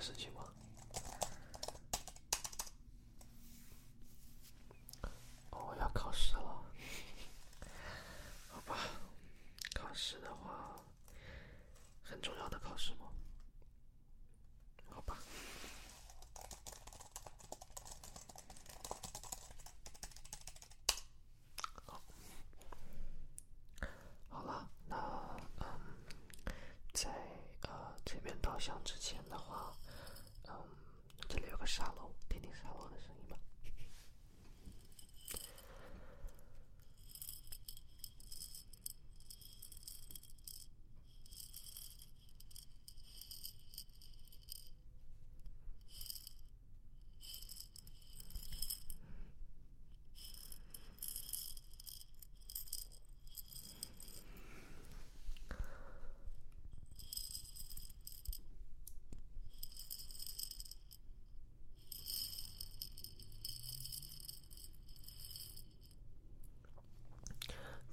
事情吗？哦，要考试了。好吧，考试的话，很重要的考试吗？好吧。好，好了，那嗯，在呃这边导向之前的话，沙漏，听听沙漏的声音吧。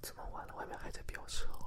这么晚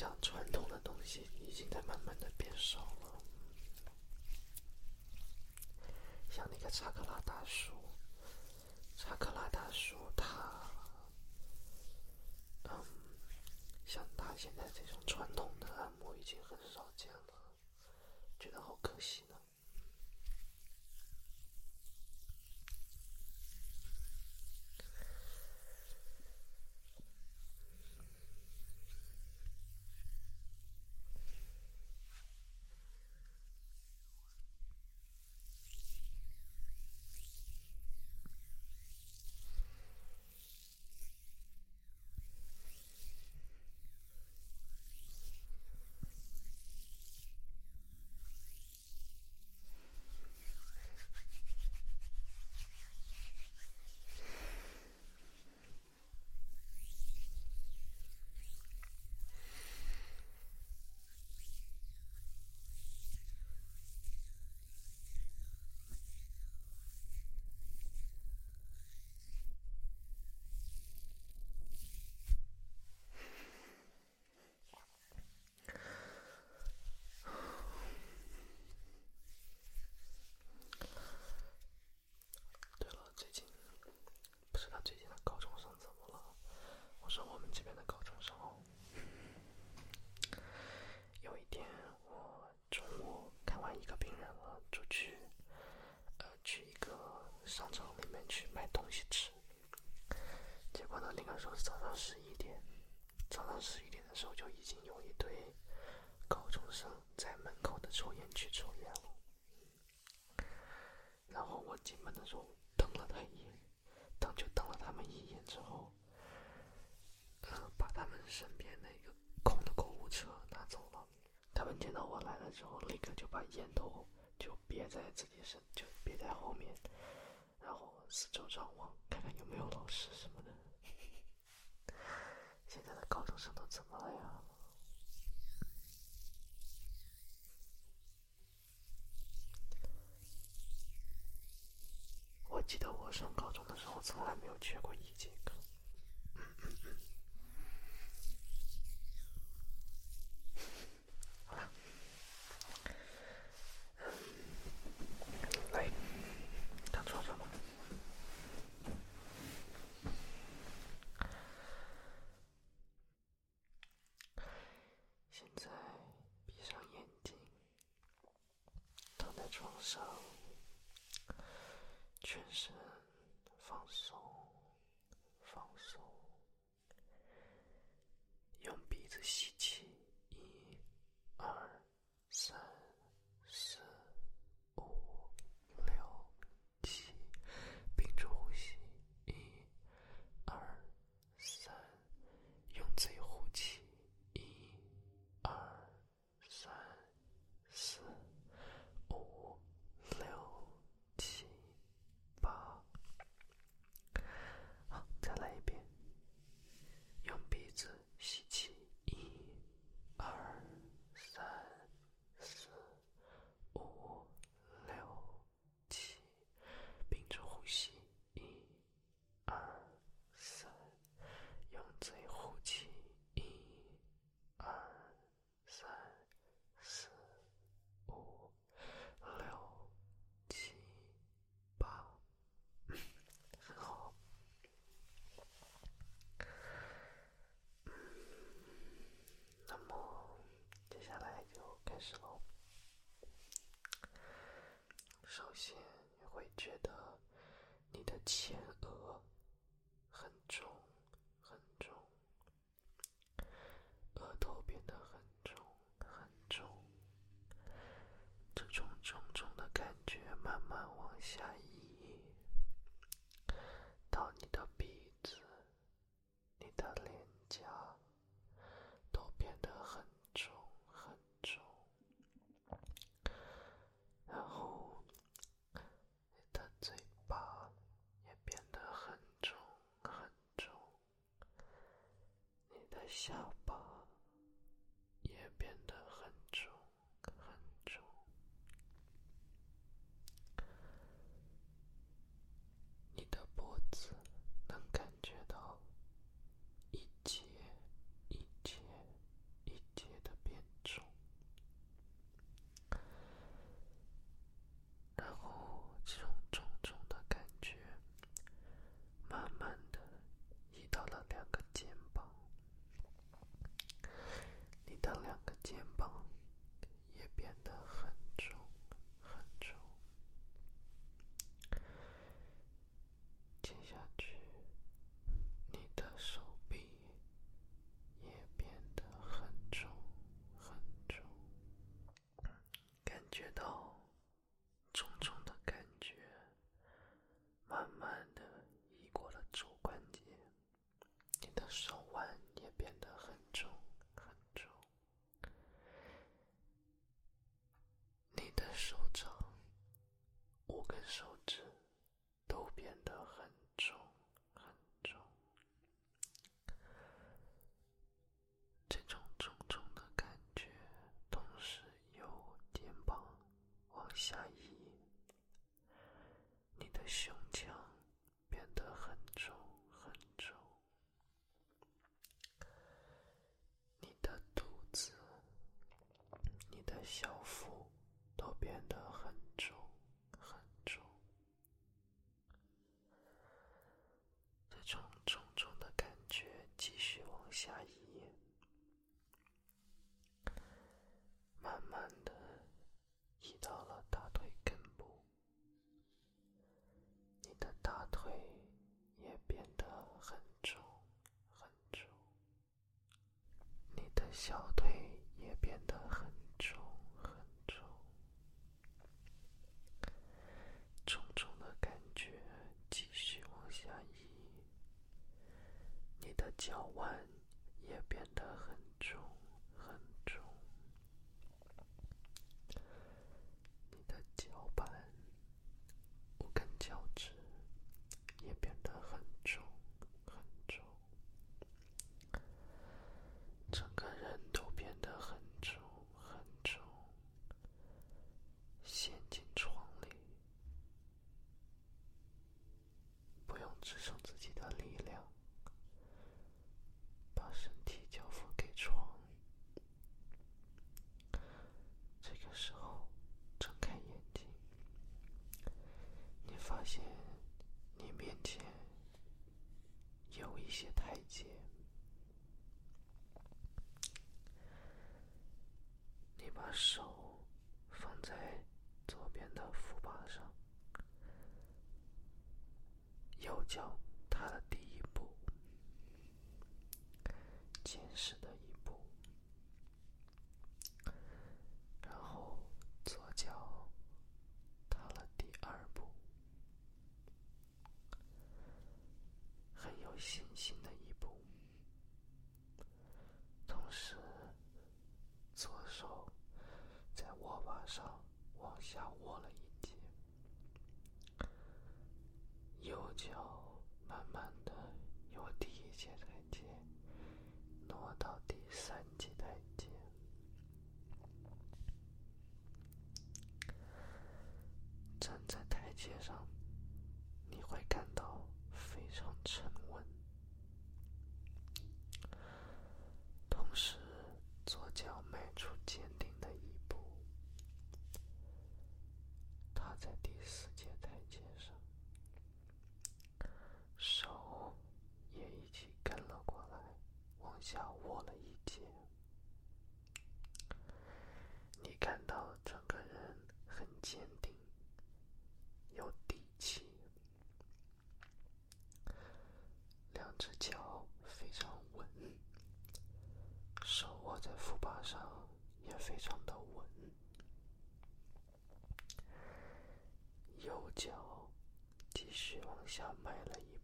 像传统的东西已经在慢慢的变少了。像那个查克拉大叔，查克拉大叔他，嗯，像他现在这种传统的按摩已经很少见了，觉得好可惜我进门的时候瞪了他一眼，瞪就瞪了他们一眼之后，呃，把他们身边那个空的购物车拿走了。他们见到我来了之后，立刻就把烟头就别在自己身，就别在后面，然后四周张望，看看有没有老师什么的。现在的高中生都怎么了呀？记得我上高中的时候，从来没有缺过一节课。现在闭上眼睛。躺在床上。全身放松。все 觉到右脚继续往下迈了一步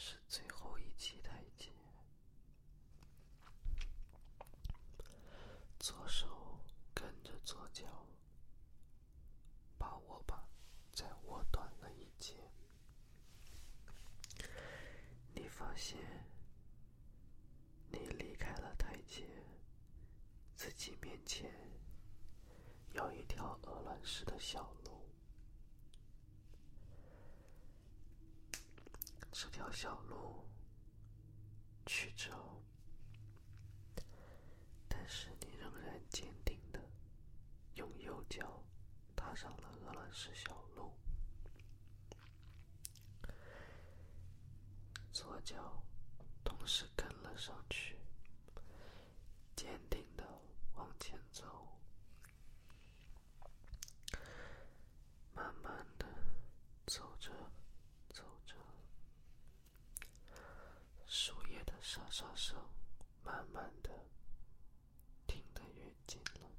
是最后一级台阶，左手跟着左脚，把我把再握短了一截。你发现，你离开了台阶，自己面前有一条鹅卵石的小路。小路，去找。但是你仍然坚定的用右脚踏上了鹅卵石小路，左脚同时跟了上去。树叶的沙沙声慢慢的听得越近了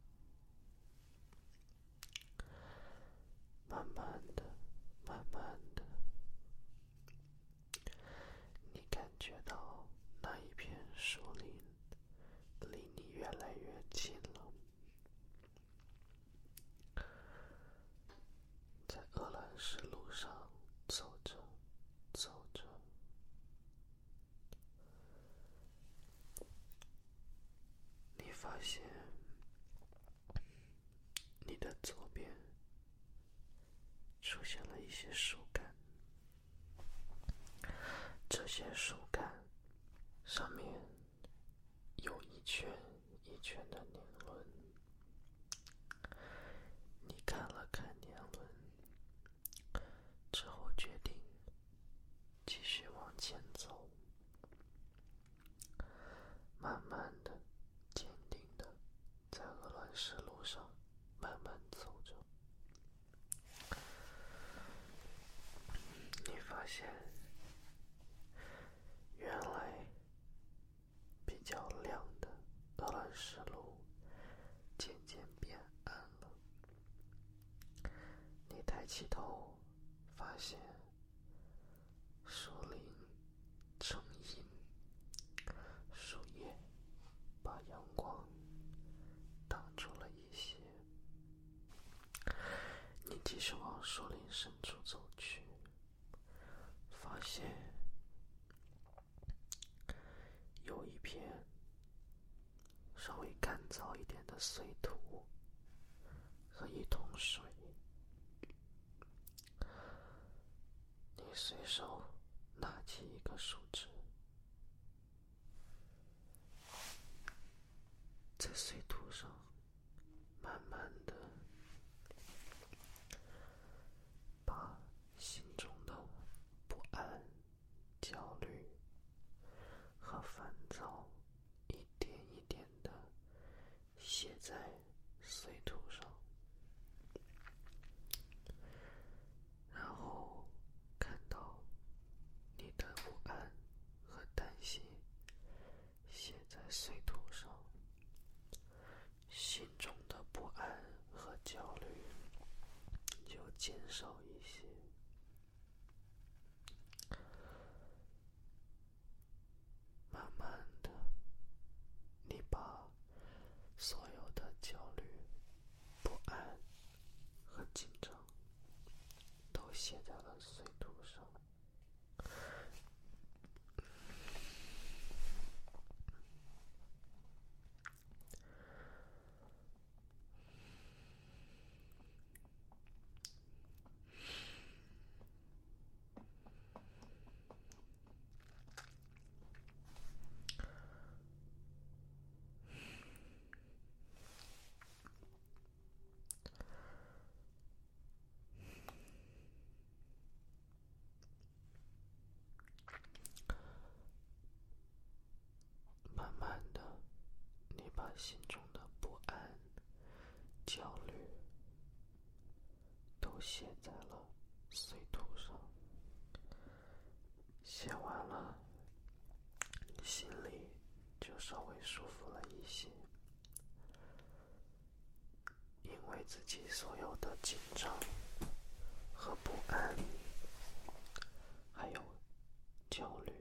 慢慢的慢慢的你感觉到那一片树林离你越来越近了在鹅卵石路上稍微干燥一点的碎土和一桶水。你随手拿起一个树枝在碎土上随图上写完了，心里就稍微舒服了一些。因为自己所有的紧张和不安。还有焦虑。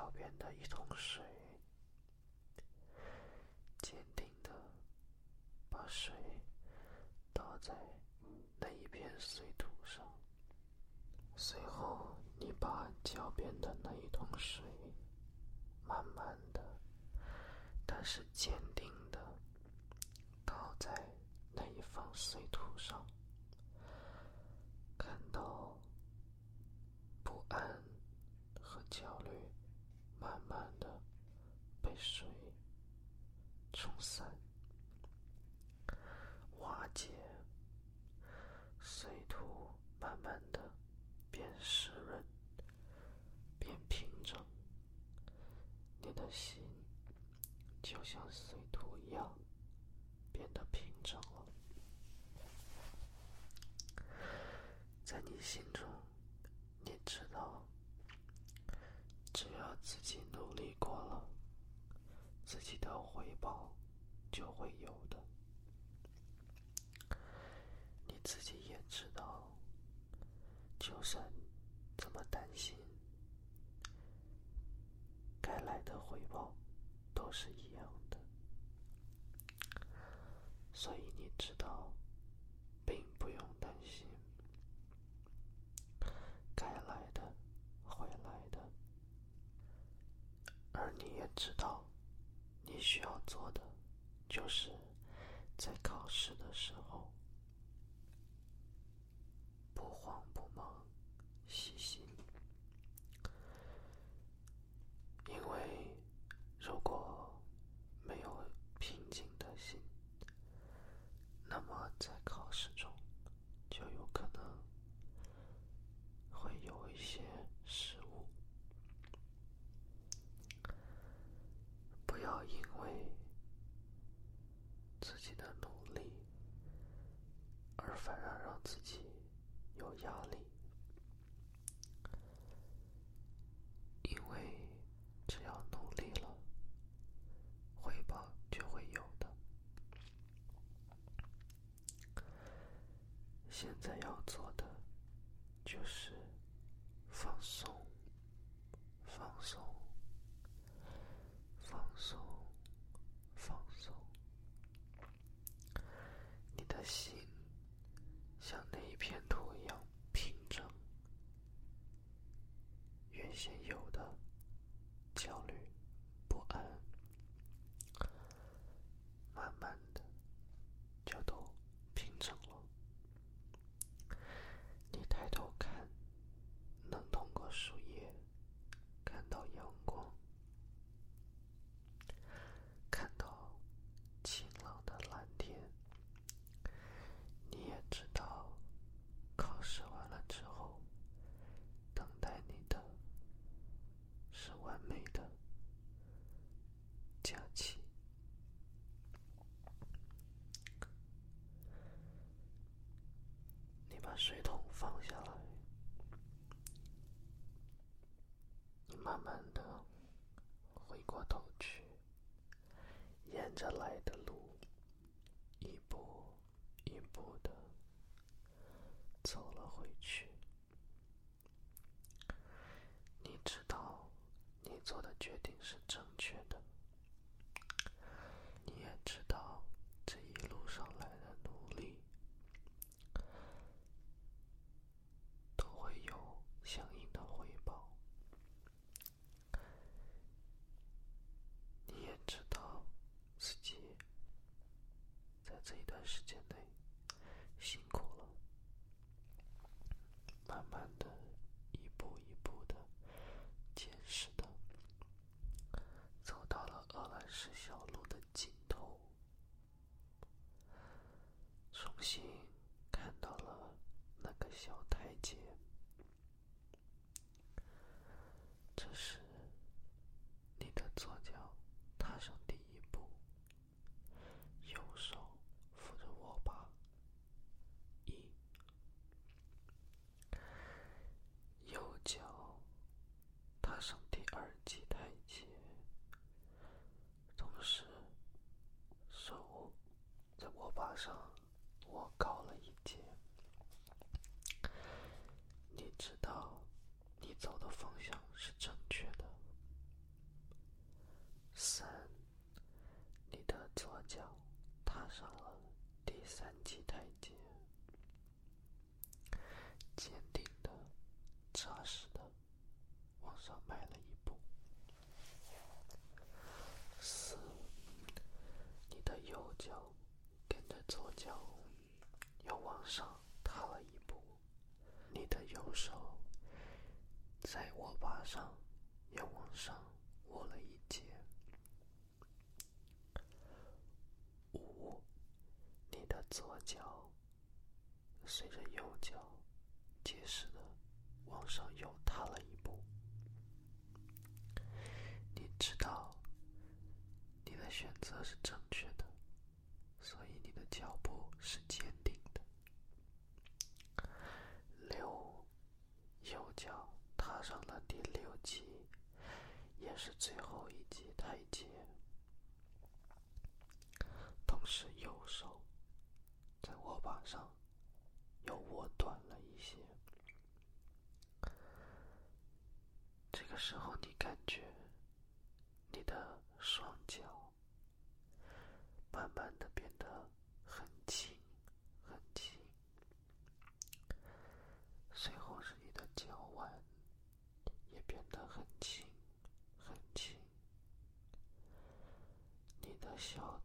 脚边的一桶水，坚定的把水倒在那一片碎土上。随后你把脚边的那一桶水，慢慢的，但是坚定的倒在那一方碎。anxious. 知道并不用担心该来的会来的，而你也知道你需要做的就是在考试的时候不慌不忙，细心。因为如果。现在要做 Angela. 上了第三级台阶，坚定的、扎实的往上迈了一步。四，你的右脚跟着左脚又往上踏了一步，你的右手在握把上又往上握了一截。五，你的左脚随着右脚结实的往上又踏了一步。你知道你的选择是正确的，所以你的脚步是坚定的。六，右脚踏上了第六级，也是最后一级台阶。同时，右手在握把上又握短了一些。这个时候，你感觉你的双脚慢慢的变得很轻，很轻。随后是你的脚腕也变得很轻，很轻。你的小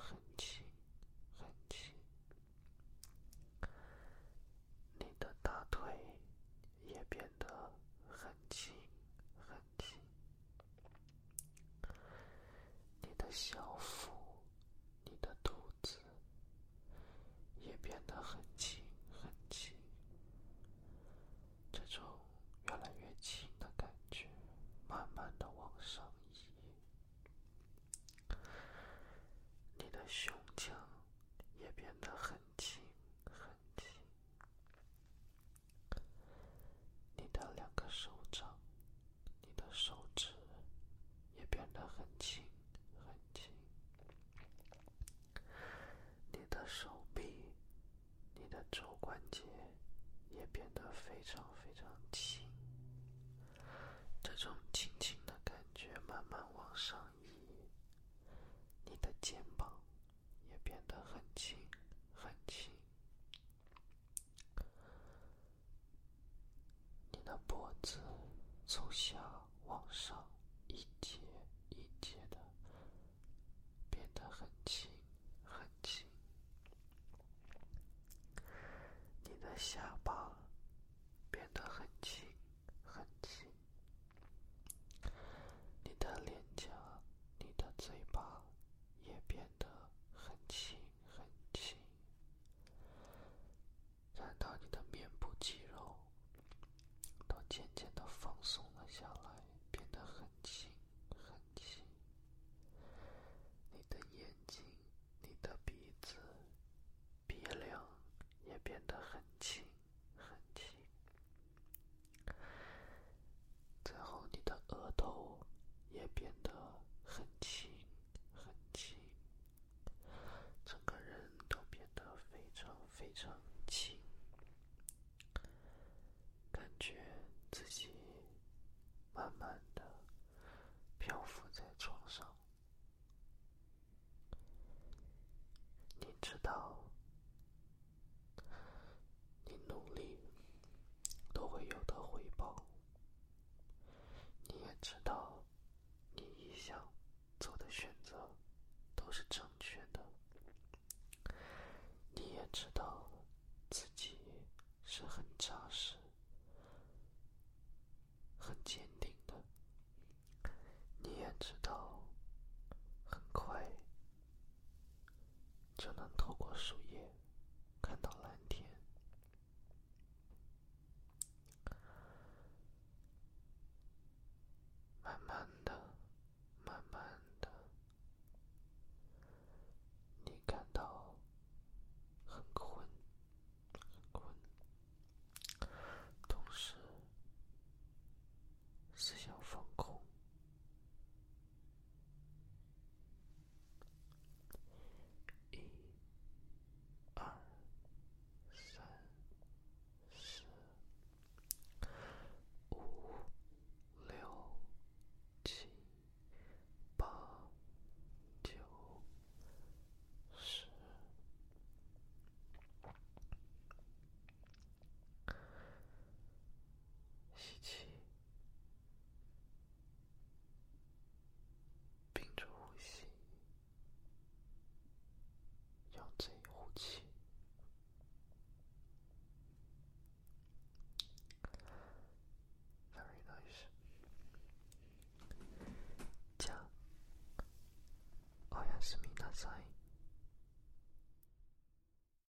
很轻很轻，你的大腿也变得很轻很轻，你